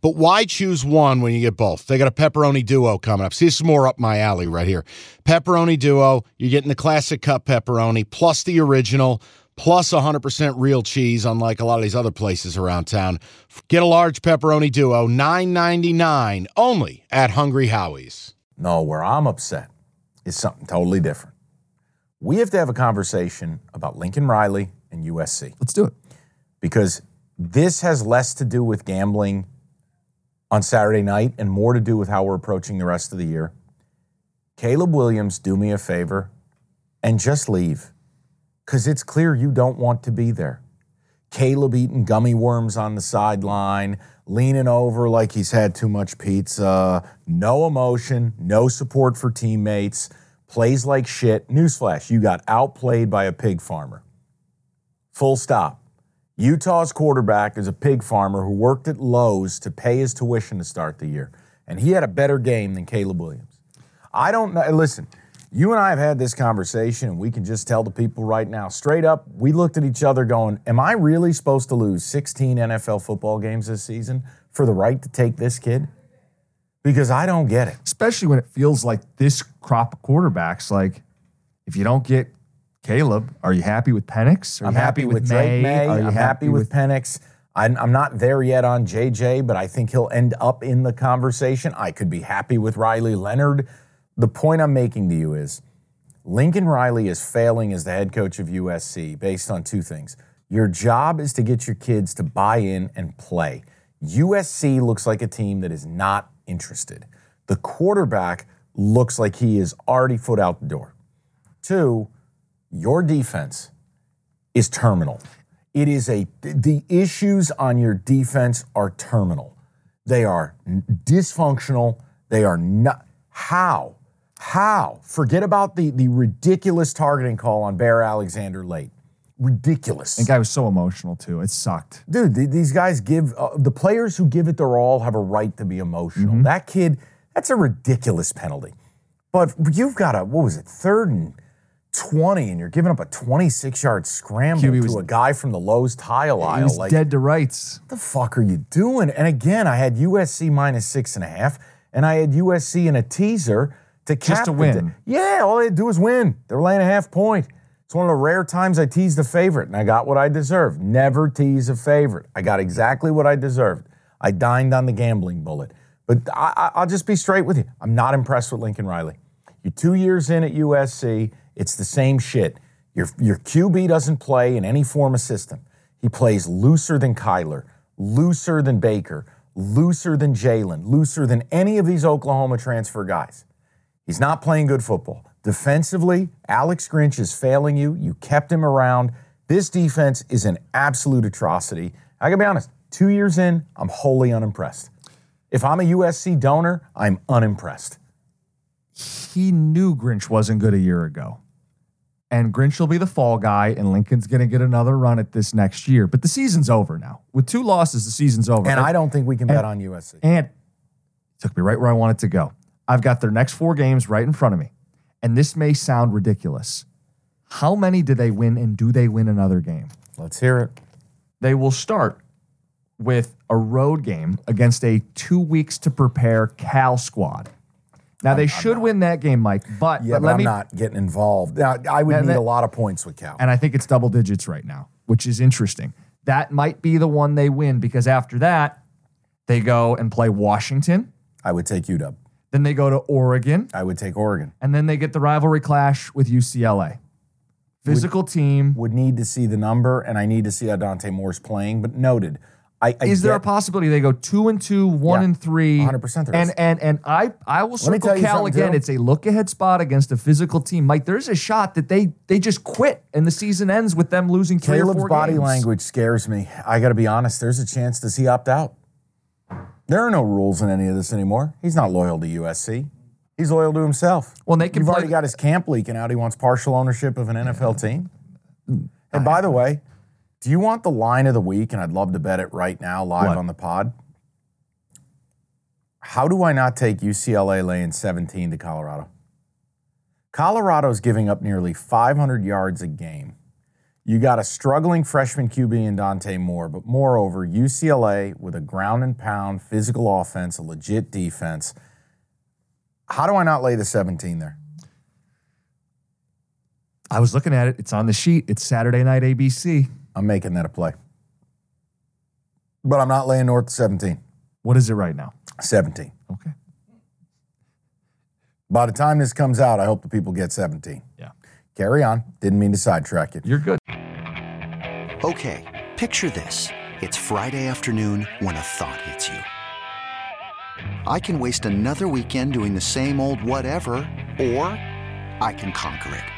But why choose one when you get both? They got a pepperoni duo coming up. See, this is more up my alley right here. Pepperoni duo, you're getting the classic cup pepperoni plus the original plus 100% real cheese, unlike a lot of these other places around town. Get a large pepperoni duo, $9.99 only at Hungry Howie's. No, where I'm upset is something totally different. We have to have a conversation about Lincoln Riley and USC Let's do it. because this has less to do with gambling on Saturday night and more to do with how we're approaching the rest of the year. Caleb Williams, do me a favor and just leave because it's clear you don't want to be there. Caleb eating gummy worms on the sideline, leaning over like he's had too much pizza, no emotion, no support for teammates, plays like shit. Newsflash, you got outplayed by a pig farmer. Full stop. Utah's quarterback is a pig farmer who worked at Lowe's to pay his tuition to start the year, and he had a better game than Caleb Williams. I don't know. Listen, you and I have had this conversation, and we can just tell the people right now, straight up, we looked at each other going, Am I really supposed to lose 16 NFL football games this season for the right to take this kid? Because I don't get it. Especially when it feels like this crop of quarterbacks, like if you don't get Caleb, are you happy with Penix? Are I'm you happy, with Drake Maye. Are you I'm happy with Penix. I'm, I'm not there yet on JJ, but I think he'll end up in the conversation. I could be happy with Riley Leonard. The point I'm making to you is Lincoln Riley is failing as the head coach of USC based on two things. Your job is to get your kids to buy in and play. USC looks like a team that is not interested. The quarterback looks like he is already foot out the door. Two, your defense is terminal. It is a the issues on your defense are terminal. They are dysfunctional. They are not how how forget about the the ridiculous targeting call on Bear Alexander late. Ridiculous. The guy was so emotional too. It sucked. Dude, th- these guys give uh, the players who give it their all have a right to be emotional. That kid, that's a ridiculous penalty. But you've got a what was it, third and twenty, and you're giving up a 26 yard scramble QB to was- a guy from the Lowe's tile aisle. was Like, dead to rights. what the fuck are you doing? And again, I had USC minus six and a half, and I had USC in a teaser to cap Just to the win. yeah, all they had to do is win. They were laying a half point. It's one of the rare times I teased a favorite, and I got what I deserved. Never tease a favorite. I got exactly what I deserved. I dined on the gambling bullet. But I, I, I'll just be straight with you. I'm not impressed with Lincoln Riley. You're two years in at USC. It's the same shit. Your, your QB doesn't play in any form of system. He plays looser than Kyler, looser than Baker, looser than Jalen, looser than any of these Oklahoma transfer guys. He's not playing good football. Defensively, Alex Grinch is failing you. You kept him around. This defense is an absolute atrocity. I gotta be honest, two years in, I'm wholly unimpressed. If I'm a USC donor, I'm unimpressed. He knew Grinch wasn't good a year ago. And Grinch will be the fall guy, and Lincoln's going to get another run at this next year. But the season's over now. With two losses, the season's over. And I don't think we can bet on USC. And took me right where I wanted to go. I've got their next four games right in front of me. And this may sound ridiculous. How many do they win, and do they win another game? Let's hear it. They will start with a road game against a two weeks to prepare Cal squad. Now, they should win that game, Mike, but, Yeah, but but, let I'm me. not getting involved. Now, I would need that- a lot of points with Cal. and I think it's double digits right now, which is interesting. That might be the one they win because after that, they go and play Washington. I would take UW. Then they go to Oregon. I would take Oregon. And then they get the rivalry clash with UCLA. Physical team. Would need to see the number, and I need to see how Dante Moore's playing. But noted, I, I Is there a possibility they go two and two, one Yeah, and three? 100% and and and I I will circle Cal again. too. It's a look ahead spot against a physical team. Mike, there's a shot that they they just quit and the season ends with them losing three or Caleb's four body games. language scares me. I got to be honest. There's a chance does he opt out? There are no rules in any of this anymore. He's not loyal to USC. He's loyal to himself. Well, they can You've already got his camp leaking out. He wants partial ownership of an NFL team. And by the way, do you want the line of the week? And I'd love to bet it right now, live What? on the pod. How do I not take UCLA laying 17 to Colorado? Colorado's giving up nearly 500 yards a game. You got a struggling freshman QB in Dante Moore, but moreover, UCLA with a ground and pound physical offense, a legit defense. How do I not lay the 17 there? I was looking at it. It's on the sheet. It's Saturday night ABC. I'm making that a play. But I'm not laying north of 17. What is it right now? 17. Okay. By the time this comes out, I hope the people get 17. Yeah. Carry on. Didn't mean to sidetrack you. You're good. Okay, picture this. It's Friday afternoon when a thought hits you. I can waste another weekend doing the same old whatever, or I can conquer it.